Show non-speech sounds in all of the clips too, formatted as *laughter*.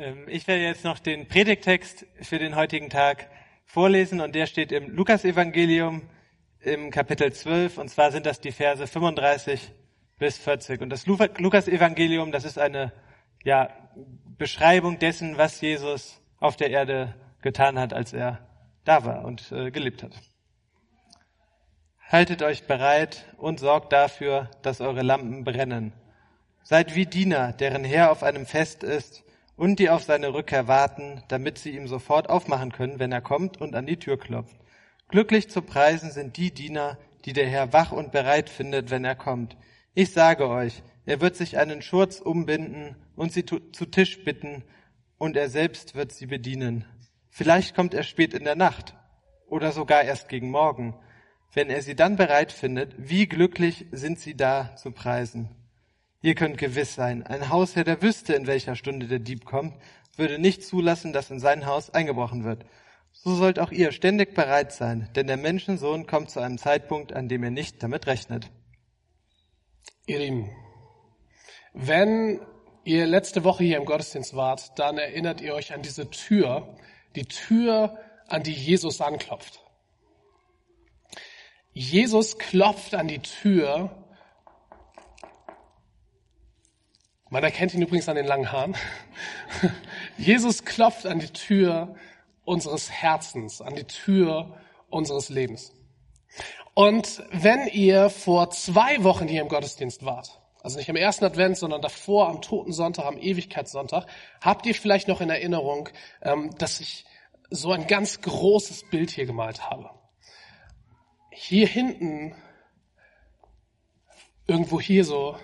Ähm, ich werde jetzt noch den Predigtext für den heutigen Tag vorlesen und der steht im Lukasevangelium im Kapitel 12 und zwar sind das die Verse 35 bis 40. Und das Lukasevangelium, das ist eine ja, Beschreibung dessen, was Jesus auf der Erde getan hat, als er da war und äh, gelebt hat. Haltet euch bereit und sorgt dafür, dass eure Lampen brennen. Seid wie Diener, deren Herr auf einem Fest ist und die auf seine Rückkehr warten, damit sie ihm sofort aufmachen können, wenn er kommt und an die Tür klopft. Glücklich zu preisen sind die Diener, die der Herr wach und bereit findet, wenn er kommt. Ich sage euch, er wird sich einen Schurz umbinden und sie zu Tisch bitten, und er selbst wird sie bedienen. Vielleicht kommt er spät in der Nacht oder sogar erst gegen Morgen. Wenn er sie dann bereit findet, wie glücklich sind sie da zu preisen. Ihr könnt gewiss sein, ein Hausherr, der wüsste, in welcher Stunde der Dieb kommt, würde nicht zulassen, dass in sein Haus eingebrochen wird. So sollt auch ihr ständig bereit sein, denn der Menschensohn kommt zu einem Zeitpunkt, an dem ihr nicht damit rechnet. Ihr Lieben, wenn ihr letzte Woche hier im Gottesdienst wart, dann erinnert ihr euch an diese Tür, die Tür, an die Jesus anklopft. Jesus klopft an die Tür. Man erkennt ihn übrigens an den langen Haaren. *laughs* Jesus klopft an die Tür unseres Herzens, an die Tür unseres Lebens. Und wenn ihr vor zwei Wochen hier im Gottesdienst wart, also nicht am ersten Advent, sondern davor am Toten Sonntag, am Ewigkeitssonntag, habt ihr vielleicht noch in Erinnerung, ähm, dass ich so ein ganz großes Bild hier gemalt habe hier hinten, irgendwo hier so,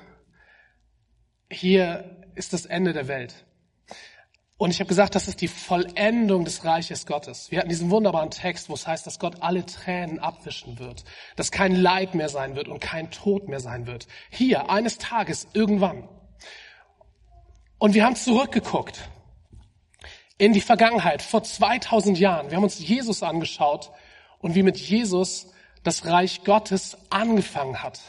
hier ist das Ende der Welt. Und ich habe gesagt, das ist die Vollendung des Reiches Gottes. Wir hatten diesen wunderbaren Text, wo es heißt, dass Gott alle Tränen abwischen wird, dass kein Leid mehr sein wird und kein Tod mehr sein wird. Hier, eines Tages, irgendwann. Und wir haben zurückgeguckt in die Vergangenheit, vor 2000 Jahren. Wir haben uns Jesus angeschaut und wie mit Jesus das Reich Gottes angefangen hat.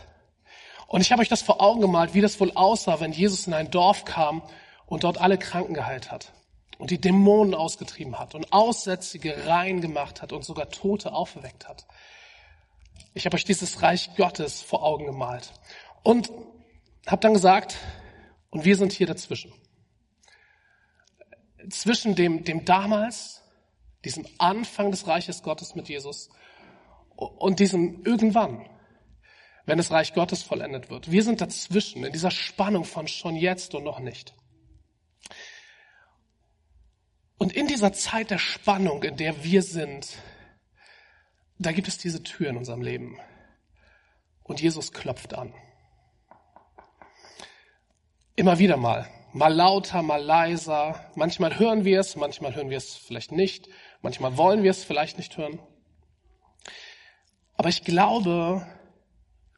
Und ich habe euch das vor Augen gemalt, wie das wohl aussah, wenn Jesus in ein Dorf kam und dort alle Kranken geheilt hat und die Dämonen ausgetrieben hat und Aussätzige rein gemacht hat und sogar Tote auferweckt hat. Ich habe euch dieses Reich Gottes vor Augen gemalt und habe dann gesagt, und wir sind hier dazwischen. Zwischen dem, dem damals, diesem Anfang des Reiches Gottes mit Jesus und diesem irgendwann, wenn das Reich Gottes vollendet wird. Wir sind dazwischen, in dieser Spannung von schon jetzt und noch nicht. Und in dieser Zeit der Spannung, in der wir sind, da gibt es diese Tür in unserem Leben. Und Jesus klopft an. Immer wieder mal. Mal lauter, mal leiser. Manchmal hören wir es, manchmal hören wir es vielleicht nicht. Manchmal wollen wir es vielleicht nicht hören. Aber ich glaube,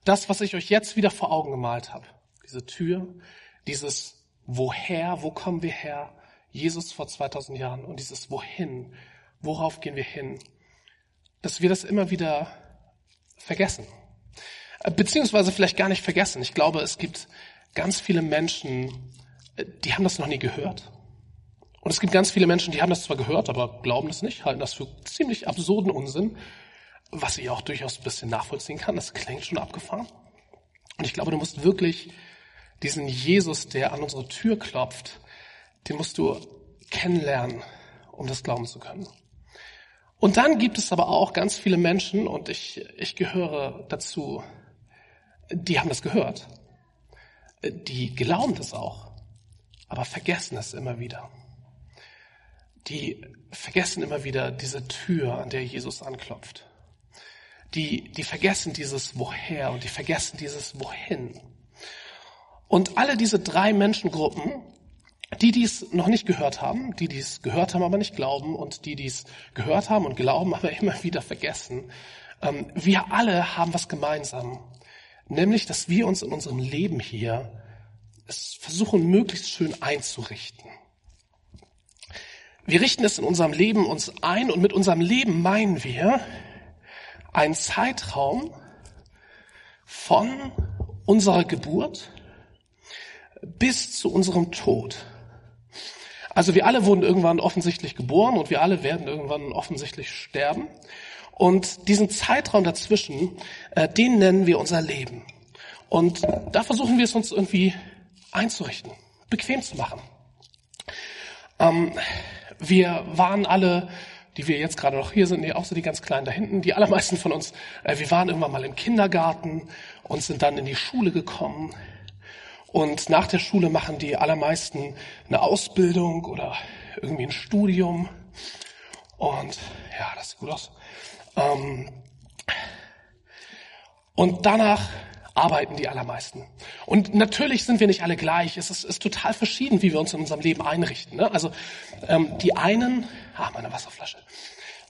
das, was ich euch jetzt wieder vor Augen gemalt habe, diese Tür, dieses Woher, wo kommen wir her, Jesus vor 2000 Jahren und dieses Wohin, worauf gehen wir hin, dass wir das immer wieder vergessen. Beziehungsweise vielleicht gar nicht vergessen. Ich glaube, es gibt ganz viele Menschen, die haben das noch nie gehört. Und es gibt ganz viele Menschen, die haben das zwar gehört, aber glauben es nicht, halten das für ziemlich absurden Unsinn was ich auch durchaus ein bisschen nachvollziehen kann. Das klingt schon abgefahren. Und ich glaube, du musst wirklich diesen Jesus, der an unsere Tür klopft, den musst du kennenlernen, um das glauben zu können. Und dann gibt es aber auch ganz viele Menschen, und ich, ich gehöre dazu, die haben das gehört. Die glauben das auch, aber vergessen es immer wieder. Die vergessen immer wieder diese Tür, an der Jesus anklopft die, die vergessen dieses Woher und die vergessen dieses Wohin. Und alle diese drei Menschengruppen, die dies noch nicht gehört haben, die dies gehört haben, aber nicht glauben und die dies gehört haben und glauben, *laughs* aber immer wieder vergessen, ähm, wir alle haben was gemeinsam. Nämlich, dass wir uns in unserem Leben hier es versuchen, möglichst schön einzurichten. Wir richten es in unserem Leben uns ein und mit unserem Leben meinen wir, ein Zeitraum von unserer Geburt bis zu unserem Tod. Also wir alle wurden irgendwann offensichtlich geboren und wir alle werden irgendwann offensichtlich sterben. Und diesen Zeitraum dazwischen, äh, den nennen wir unser Leben. Und da versuchen wir es uns irgendwie einzurichten, bequem zu machen. Ähm, wir waren alle, die wir jetzt gerade noch hier sind, nee, so die ganz Kleinen da hinten, die allermeisten von uns, äh, wir waren irgendwann mal im Kindergarten und sind dann in die Schule gekommen. Und nach der Schule machen die allermeisten eine Ausbildung oder irgendwie ein Studium. Und ja, das sieht gut aus. Ähm, und danach arbeiten die allermeisten. Und natürlich sind wir nicht alle gleich. Es ist, ist total verschieden, wie wir uns in unserem Leben einrichten. Ne? Also ähm, die einen, ah, meine Wasserflasche.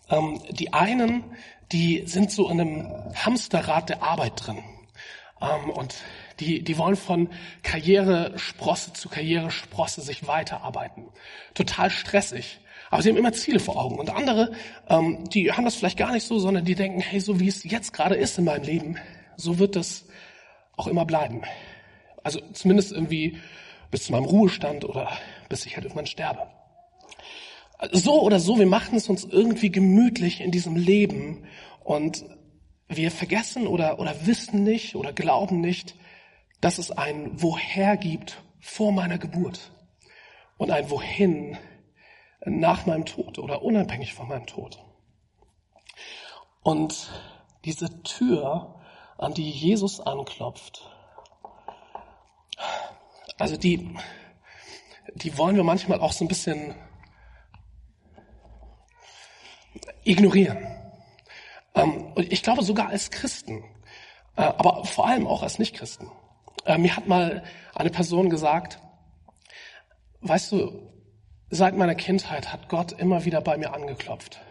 Ähm, die einen, die sind so in einem Hamsterrad der Arbeit drin. Ähm, und die, die wollen von Karrieresprosse zu Karrieresprosse sich weiterarbeiten. Total stressig. Aber sie haben immer Ziele vor Augen. Und andere, ähm, die haben das vielleicht gar nicht so, sondern die denken, hey, so wie es jetzt gerade ist in meinem Leben, so wird es auch immer bleiben. Also zumindest irgendwie bis zu meinem Ruhestand oder bis ich halt irgendwann sterbe. So oder so, wir machen es uns irgendwie gemütlich in diesem Leben und wir vergessen oder, oder wissen nicht oder glauben nicht, dass es ein Woher gibt vor meiner Geburt und ein Wohin nach meinem Tod oder unabhängig von meinem Tod. Und diese Tür, an die Jesus anklopft, also die, die wollen wir manchmal auch so ein bisschen ignorieren. Ähm, und ich glaube sogar als Christen, äh, aber vor allem auch als Nichtchristen. Äh, mir hat mal eine Person gesagt, weißt du, seit meiner Kindheit hat Gott immer wieder bei mir angeklopft.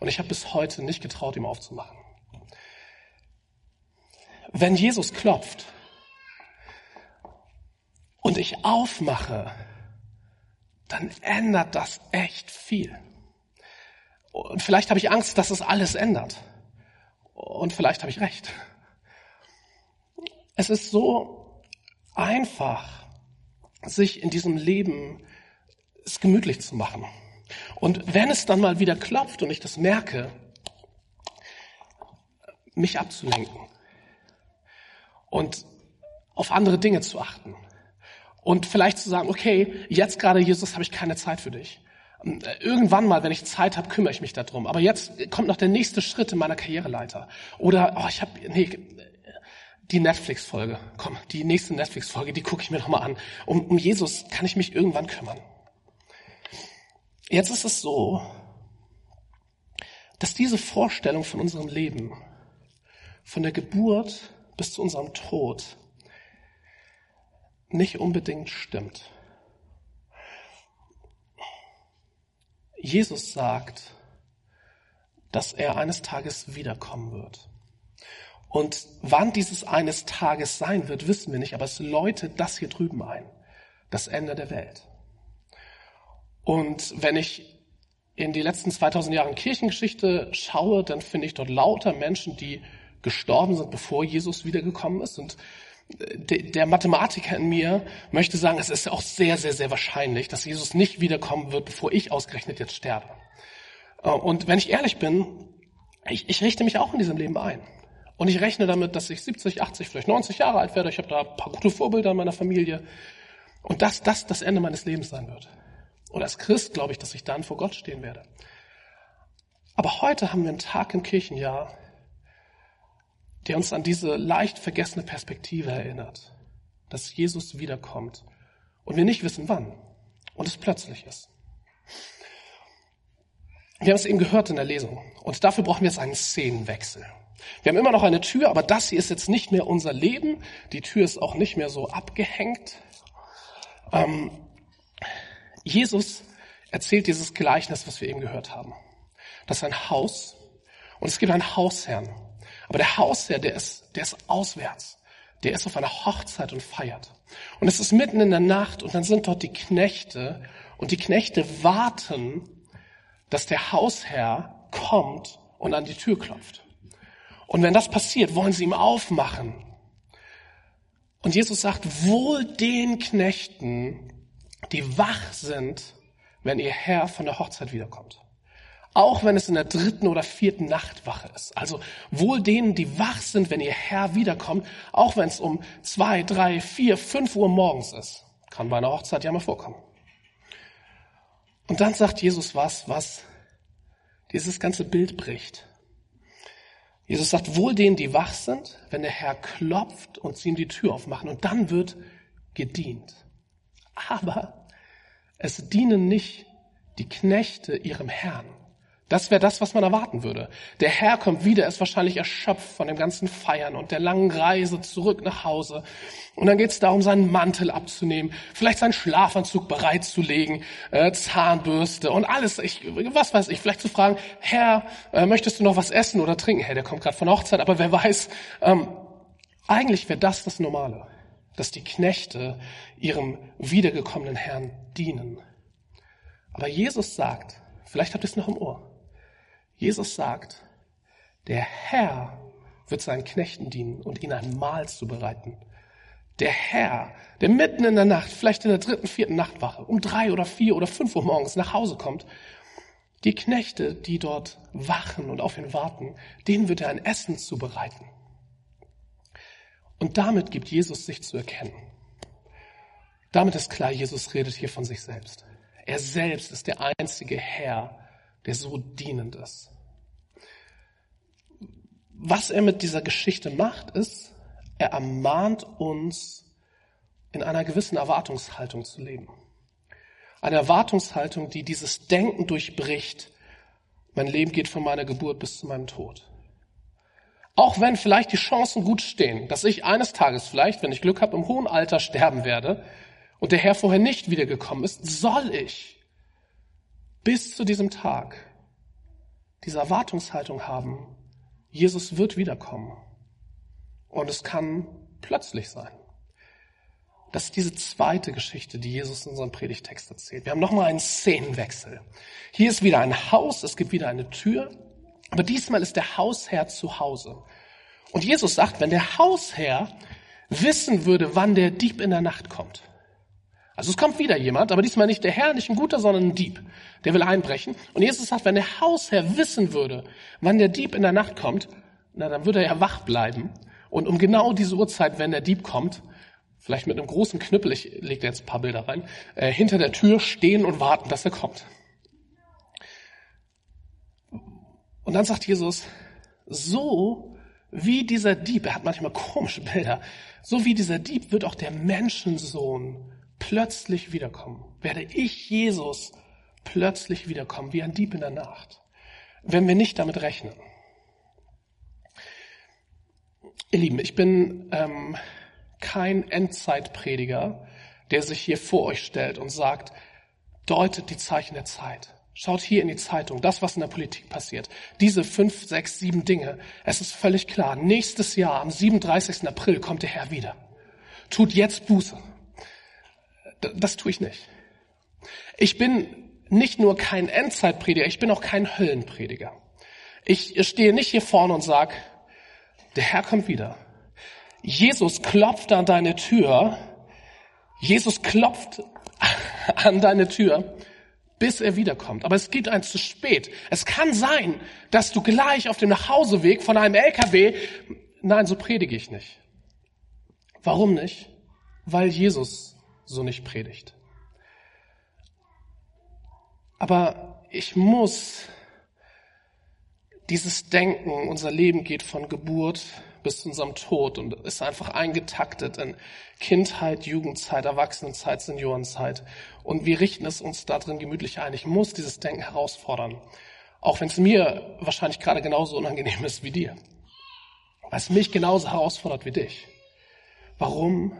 Und ich habe bis heute nicht getraut, ihm aufzumachen. Wenn Jesus klopft und ich aufmache, dann ändert das echt viel. Und vielleicht habe ich Angst, dass es alles ändert. Und vielleicht habe ich recht. Es ist so einfach, sich in diesem Leben es gemütlich zu machen. Und wenn es dann mal wieder klopft und ich das merke, mich abzulenken und auf andere Dinge zu achten. Und vielleicht zu sagen, okay, jetzt gerade Jesus habe ich keine Zeit für dich. Irgendwann mal, wenn ich Zeit habe, kümmere ich mich darum. Aber jetzt kommt noch der nächste Schritt in meiner Karriereleiter. Oder, oh, ich habe, nee, die Netflix-Folge. Komm, die nächste Netflix-Folge, die gucke ich mir noch mal an. Um, um Jesus kann ich mich irgendwann kümmern. Jetzt ist es so, dass diese Vorstellung von unserem Leben, von der Geburt bis zu unserem Tod, nicht unbedingt stimmt. Jesus sagt, dass er eines Tages wiederkommen wird. Und wann dieses eines Tages sein wird, wissen wir nicht, aber es läutet das hier drüben ein. Das Ende der Welt. Und wenn ich in die letzten 2000 Jahre Kirchengeschichte schaue, dann finde ich dort lauter Menschen, die gestorben sind, bevor Jesus wiedergekommen ist. Und äh, der Mathematiker in mir möchte sagen, es ist auch sehr, sehr, sehr wahrscheinlich, dass Jesus nicht wiederkommen wird, bevor ich ausgerechnet jetzt sterbe. Äh, und wenn ich ehrlich bin, ich, ich richte mich auch in diesem Leben ein. Und ich rechne damit, dass ich 70, 80, vielleicht 90 Jahre alt werde. Ich habe da ein paar gute Vorbilder in meiner Familie. Und dass das das Ende meines Lebens sein wird. Und als Christ glaube ich, dass ich dann vor Gott stehen werde. Aber heute haben wir einen Tag im Kirchenjahr, der uns an diese leicht vergessene Perspektive erinnert, dass Jesus wiederkommt und wir nicht wissen wann und es plötzlich ist. Wir haben es eben gehört in der Lesung und dafür brauchen wir jetzt einen Szenenwechsel. Wir haben immer noch eine Tür, aber das hier ist jetzt nicht mehr unser Leben. Die Tür ist auch nicht mehr so abgehängt. Ähm, Jesus erzählt dieses Gleichnis, was wir eben gehört haben. Das ist ein Haus und es gibt einen Hausherrn. Aber der Hausherr, der ist, der ist auswärts. Der ist auf einer Hochzeit und feiert. Und es ist mitten in der Nacht und dann sind dort die Knechte und die Knechte warten, dass der Hausherr kommt und an die Tür klopft. Und wenn das passiert, wollen sie ihm aufmachen. Und Jesus sagt, wohl den Knechten, die wach sind wenn ihr Herr von der Hochzeit wiederkommt. Auch wenn es in der dritten oder vierten Nachtwache ist. Also wohl denen, die wach sind, wenn ihr Herr wiederkommt, auch wenn es um zwei, drei, vier, fünf Uhr morgens ist. Kann bei einer Hochzeit ja mal vorkommen. Und dann sagt Jesus was, was dieses ganze Bild bricht. Jesus sagt, wohl denen, die wach sind, wenn der Herr klopft und sie ihm die Tür aufmachen und dann wird gedient. Aber es dienen nicht die Knechte ihrem Herrn. Das wäre das, was man erwarten würde. Der Herr kommt wieder, ist wahrscheinlich erschöpft von dem ganzen Feiern und der langen Reise zurück nach Hause. Und dann geht es darum, seinen Mantel abzunehmen, vielleicht seinen Schlafanzug bereitzulegen, äh, Zahnbürste und alles. Ich, was weiß ich, vielleicht zu fragen, Herr, äh, möchtest du noch was essen oder trinken? Herr, der kommt gerade von Hochzeit, aber wer weiß. Ähm, eigentlich wäre das das Normale, dass die Knechte ihrem wiedergekommenen Herrn dienen. Aber Jesus sagt, vielleicht habt ihr es noch im Ohr, Jesus sagt, der Herr wird seinen Knechten dienen und ihnen ein Mahl zubereiten. Der Herr, der mitten in der Nacht, vielleicht in der dritten, vierten Nachtwache, um drei oder vier oder fünf Uhr morgens nach Hause kommt, die Knechte, die dort wachen und auf ihn warten, denen wird er ein Essen zubereiten. Und damit gibt Jesus sich zu erkennen. Damit ist klar, Jesus redet hier von sich selbst. Er selbst ist der einzige Herr, der so dienend ist. Was er mit dieser Geschichte macht, ist, er ermahnt uns, in einer gewissen Erwartungshaltung zu leben. Eine Erwartungshaltung, die dieses Denken durchbricht, mein Leben geht von meiner Geburt bis zu meinem Tod. Auch wenn vielleicht die Chancen gut stehen, dass ich eines Tages vielleicht, wenn ich Glück habe, im hohen Alter sterben werde und der Herr vorher nicht wiedergekommen ist, soll ich bis zu diesem Tag diese Erwartungshaltung haben, Jesus wird wiederkommen. Und es kann plötzlich sein. Das ist diese zweite Geschichte, die Jesus in unserem Predigtext erzählt. Wir haben nochmal einen Szenenwechsel. Hier ist wieder ein Haus, es gibt wieder eine Tür, aber diesmal ist der Hausherr zu Hause. Und Jesus sagt, wenn der Hausherr wissen würde, wann der Dieb in der Nacht kommt, also es kommt wieder jemand, aber diesmal nicht der Herr, nicht ein guter, sondern ein Dieb. Der will einbrechen. Und Jesus sagt, wenn der Hausherr wissen würde, wann der Dieb in der Nacht kommt, na, dann würde er ja wach bleiben. Und um genau diese Uhrzeit, wenn der Dieb kommt, vielleicht mit einem großen Knüppel, ich lege jetzt ein paar Bilder rein, äh, hinter der Tür stehen und warten, dass er kommt. Und dann sagt Jesus, so wie dieser Dieb, er hat manchmal komische Bilder, so wie dieser Dieb wird auch der Menschensohn plötzlich wiederkommen. Werde ich, Jesus, plötzlich wiederkommen, wie ein Dieb in der Nacht, wenn wir nicht damit rechnen. Ihr Lieben, ich bin ähm, kein Endzeitprediger, der sich hier vor euch stellt und sagt, deutet die Zeichen der Zeit. Schaut hier in die Zeitung, das, was in der Politik passiert. Diese fünf, sechs, sieben Dinge. Es ist völlig klar, nächstes Jahr, am 37. April, kommt der Herr wieder. Tut jetzt Buße. Das tue ich nicht. Ich bin nicht nur kein Endzeitprediger, ich bin auch kein Höllenprediger. Ich stehe nicht hier vorne und sage, der Herr kommt wieder. Jesus klopft an deine Tür. Jesus klopft *laughs* an deine Tür, bis er wiederkommt. Aber es gibt eins zu spät. Es kann sein, dass du gleich auf dem Nachhauseweg von einem LKW, nein, so predige ich nicht. Warum nicht? Weil Jesus so nicht predigt. Aber ich muss dieses Denken, unser Leben geht von Geburt bis zu unserem Tod und ist einfach eingetaktet in Kindheit, Jugendzeit, Erwachsenenzeit, Seniorenzeit. Und wir richten es uns da drin gemütlich ein. Ich muss dieses Denken herausfordern. Auch wenn es mir wahrscheinlich gerade genauso unangenehm ist wie dir. Weil es mich genauso herausfordert wie dich. Warum?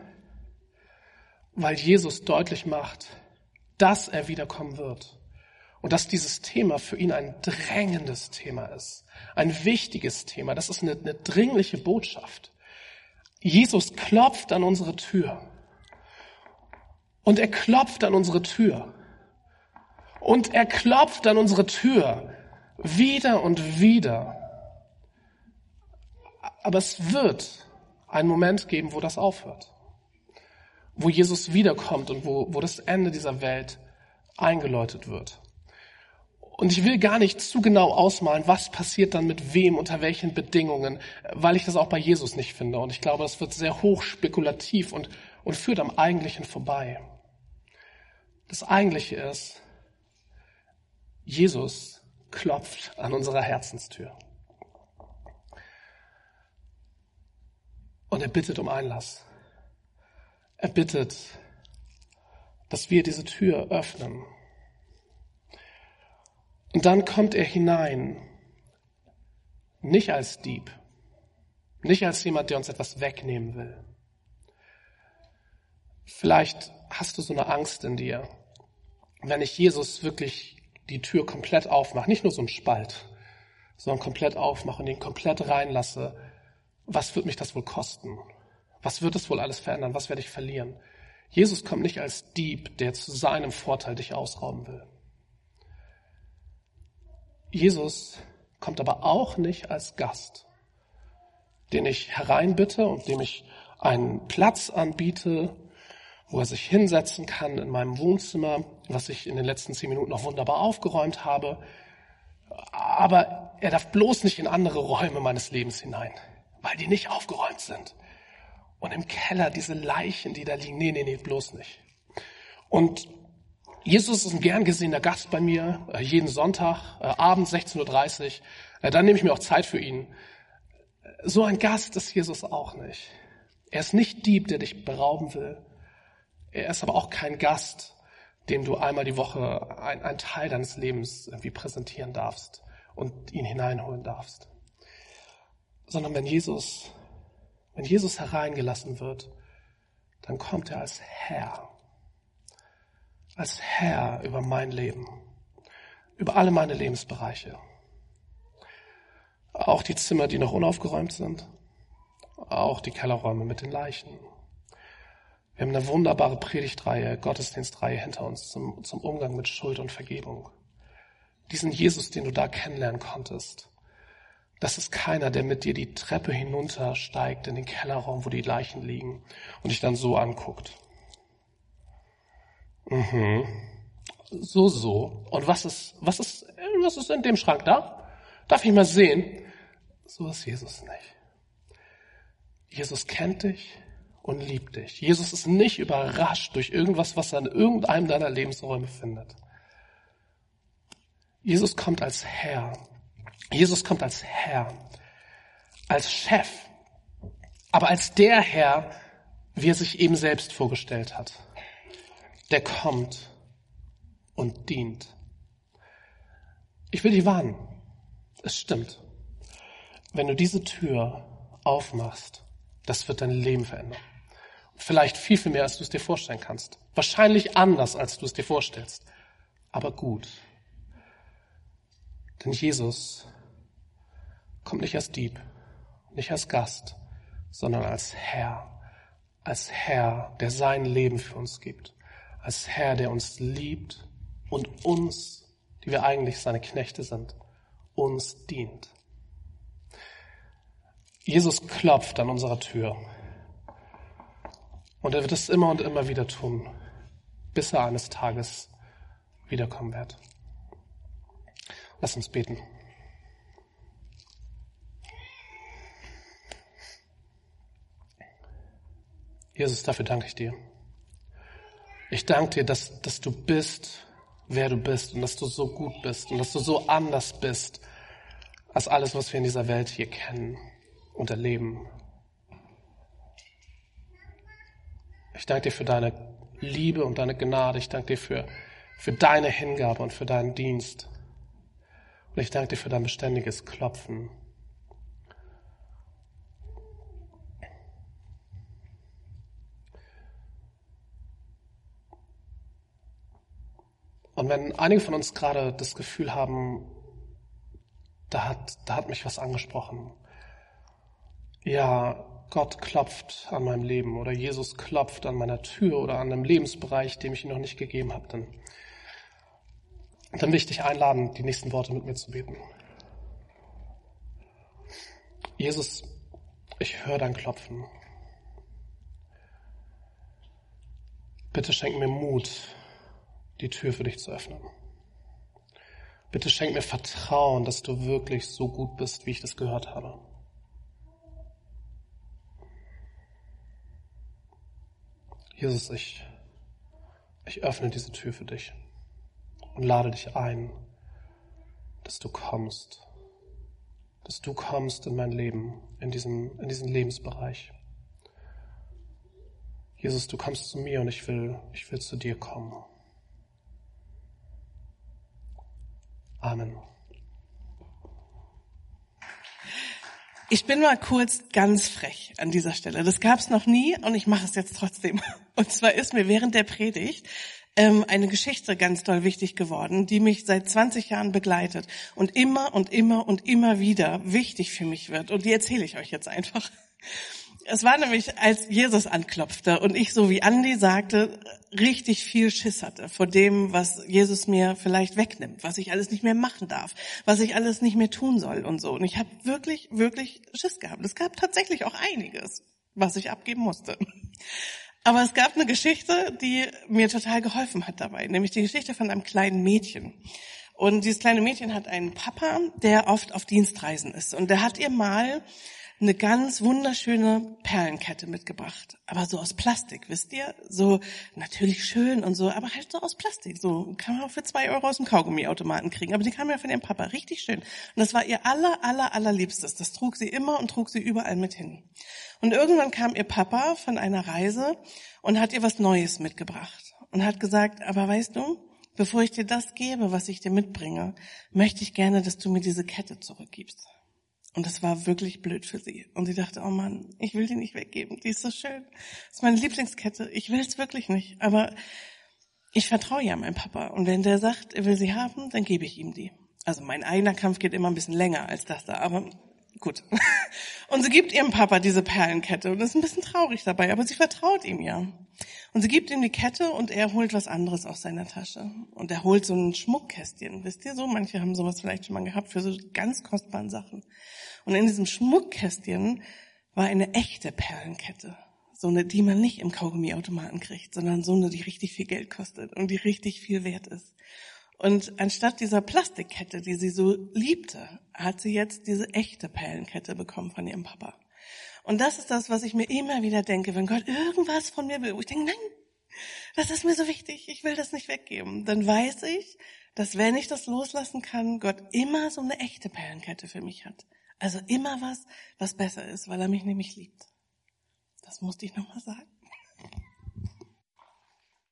Weil Jesus deutlich macht, dass er wiederkommen wird und dass dieses Thema für ihn ein drängendes Thema ist, ein wichtiges Thema. Das ist eine, eine dringliche Botschaft. Jesus klopft an unsere Tür und er klopft an unsere Tür und er klopft an unsere Tür wieder und wieder. Aber es wird einen Moment geben, wo das aufhört wo Jesus wiederkommt und wo, wo das Ende dieser Welt eingeläutet wird. Und ich will gar nicht zu genau ausmalen, was passiert dann mit wem, unter welchen Bedingungen, weil ich das auch bei Jesus nicht finde. Und ich glaube, das wird sehr hoch spekulativ und, und führt am Eigentlichen vorbei. Das Eigentliche ist, Jesus klopft an unserer Herzenstür. Und er bittet um Einlass. Er bittet, dass wir diese Tür öffnen und dann kommt er hinein, nicht als Dieb, nicht als jemand, der uns etwas wegnehmen will. Vielleicht hast du so eine Angst in dir, wenn ich Jesus wirklich die Tür komplett aufmache, nicht nur so ein Spalt, sondern komplett aufmache und ihn komplett reinlasse, was wird mich das wohl kosten? Was wird es wohl alles verändern? Was werde ich verlieren? Jesus kommt nicht als Dieb, der zu seinem Vorteil dich ausrauben will. Jesus kommt aber auch nicht als Gast, den ich hereinbitte und dem ich einen Platz anbiete, wo er sich hinsetzen kann in meinem Wohnzimmer, was ich in den letzten zehn Minuten noch wunderbar aufgeräumt habe. Aber er darf bloß nicht in andere Räume meines Lebens hinein, weil die nicht aufgeräumt sind. Und im Keller diese Leichen, die da liegen, nee, nee, nee, bloß nicht. Und Jesus ist ein gern gesehener Gast bei mir, äh, jeden Sonntag, äh, abends 16.30 Uhr. Äh, dann nehme ich mir auch Zeit für ihn. So ein Gast ist Jesus auch nicht. Er ist nicht Dieb, der dich berauben will. Er ist aber auch kein Gast, dem du einmal die Woche ein, ein Teil deines Lebens irgendwie präsentieren darfst und ihn hineinholen darfst. Sondern wenn Jesus, wenn Jesus hereingelassen wird, dann kommt er als Herr als Herr über mein Leben, über alle meine Lebensbereiche. Auch die Zimmer, die noch unaufgeräumt sind, auch die Kellerräume mit den Leichen. Wir haben eine wunderbare Predigtreihe, Gottesdienstreihe hinter uns zum, zum Umgang mit Schuld und Vergebung. Diesen Jesus, den du da kennenlernen konntest, das ist keiner, der mit dir die Treppe hinuntersteigt in den Kellerraum, wo die Leichen liegen und dich dann so anguckt. Mhm. So, so. Und was ist, was ist, was ist in dem Schrank da? Darf ich mal sehen? So ist Jesus nicht. Jesus kennt dich und liebt dich. Jesus ist nicht überrascht durch irgendwas, was er in irgendeinem deiner Lebensräume findet. Jesus kommt als Herr. Jesus kommt als Herr, als Chef, aber als der Herr, wie er sich eben selbst vorgestellt hat der kommt und dient. Ich will dich warnen. Es stimmt. Wenn du diese Tür aufmachst, das wird dein Leben verändern. Vielleicht viel, viel mehr, als du es dir vorstellen kannst. Wahrscheinlich anders, als du es dir vorstellst. Aber gut. Denn Jesus kommt nicht als Dieb, nicht als Gast, sondern als Herr. Als Herr, der sein Leben für uns gibt als Herr, der uns liebt und uns, die wir eigentlich seine Knechte sind, uns dient. Jesus klopft an unserer Tür. Und er wird es immer und immer wieder tun, bis er eines Tages wiederkommen wird. Lass uns beten. Jesus, dafür danke ich dir. Ich danke dir, dass, dass du bist, wer du bist und dass du so gut bist und dass du so anders bist als alles, was wir in dieser Welt hier kennen und erleben. Ich danke dir für deine Liebe und deine Gnade. Ich danke dir für, für deine Hingabe und für deinen Dienst. Und ich danke dir für dein beständiges Klopfen. Und wenn einige von uns gerade das Gefühl haben, da hat, da hat mich was angesprochen. Ja, Gott klopft an meinem Leben oder Jesus klopft an meiner Tür oder an einem Lebensbereich, dem ich ihn noch nicht gegeben habe, dann, dann will ich dich einladen, die nächsten Worte mit mir zu beten. Jesus, ich höre dein Klopfen. Bitte schenk mir Mut, die Tür für dich zu öffnen. Bitte schenk mir Vertrauen, dass du wirklich so gut bist, wie ich das gehört habe. Jesus, ich, ich öffne diese Tür für dich und lade dich ein, dass du kommst, dass du kommst in mein Leben, in diesem, in diesen Lebensbereich. Jesus, du kommst zu mir und ich will, ich will zu dir kommen. Amen. Ich bin mal kurz ganz frech an dieser Stelle. Das gab es noch nie und ich mache es jetzt trotzdem. *laughs* Und zwar ist mir während der Predigt ähm, eine Geschichte ganz doll wichtig geworden, die mich seit 20 Jahren begleitet und immer und immer und immer wieder wichtig für mich wird. Und die erzähle ich euch jetzt einfach. Es war nämlich, als Jesus anklopfte und ich, so wie Andi sagte, richtig viel Schiss hatte vor dem, was Jesus mir vielleicht wegnimmt, was ich alles nicht mehr machen darf, was ich alles nicht mehr tun soll und so. Und ich habe wirklich, wirklich Schiss gehabt. Es gab tatsächlich auch einiges, was ich abgeben musste. Aber es gab eine Geschichte, die mir total geholfen hat dabei, nämlich die Geschichte von einem kleinen Mädchen. Und dieses kleine Mädchen hat einen Papa, der oft auf Dienstreisen ist. Und der hat ihr mal eine ganz wunderschöne Perlenkette mitgebracht. Aber so aus Plastik, wisst ihr? So natürlich schön und so, aber halt so aus Plastik. So kann man auch für zwei Euro aus dem Kaugummiautomaten kriegen. Aber die kam ja von ihrem Papa. Richtig schön. Und das war ihr aller, aller, allerliebstes. Das trug sie immer und trug sie überall mit hin. Und irgendwann kam ihr Papa von einer Reise und hat ihr was Neues mitgebracht. Und hat gesagt, aber weißt du, bevor ich dir das gebe, was ich dir mitbringe, möchte ich gerne, dass du mir diese Kette zurückgibst. Und das war wirklich blöd für sie. Und sie dachte, oh Mann, ich will die nicht weggeben. Die ist so schön. Das ist meine Lieblingskette. Ich will es wirklich nicht. Aber ich vertraue ja meinem Papa. Und wenn der sagt, er will sie haben, dann gebe ich ihm die. Also mein eigener Kampf geht immer ein bisschen länger als das da. Aber gut. *laughs* Und sie gibt ihrem Papa diese Perlenkette. Und ist ein bisschen traurig dabei. Aber sie vertraut ihm ja. Und sie gibt ihm die Kette und er holt was anderes aus seiner Tasche. Und er holt so ein Schmuckkästchen. Wisst ihr so? Manche haben sowas vielleicht schon mal gehabt für so ganz kostbaren Sachen. Und in diesem Schmuckkästchen war eine echte Perlenkette. So eine, die man nicht im Kaugummiautomaten kriegt, sondern so eine, die richtig viel Geld kostet und die richtig viel wert ist. Und anstatt dieser Plastikkette, die sie so liebte, hat sie jetzt diese echte Perlenkette bekommen von ihrem Papa. Und das ist das, was ich mir immer wieder denke, wenn Gott irgendwas von mir will, wo ich denke, nein, das ist mir so wichtig, ich will das nicht weggeben, dann weiß ich, dass wenn ich das loslassen kann, Gott immer so eine echte Perlenkette für mich hat. Also immer was, was besser ist, weil er mich nämlich liebt. Das musste ich nochmal sagen.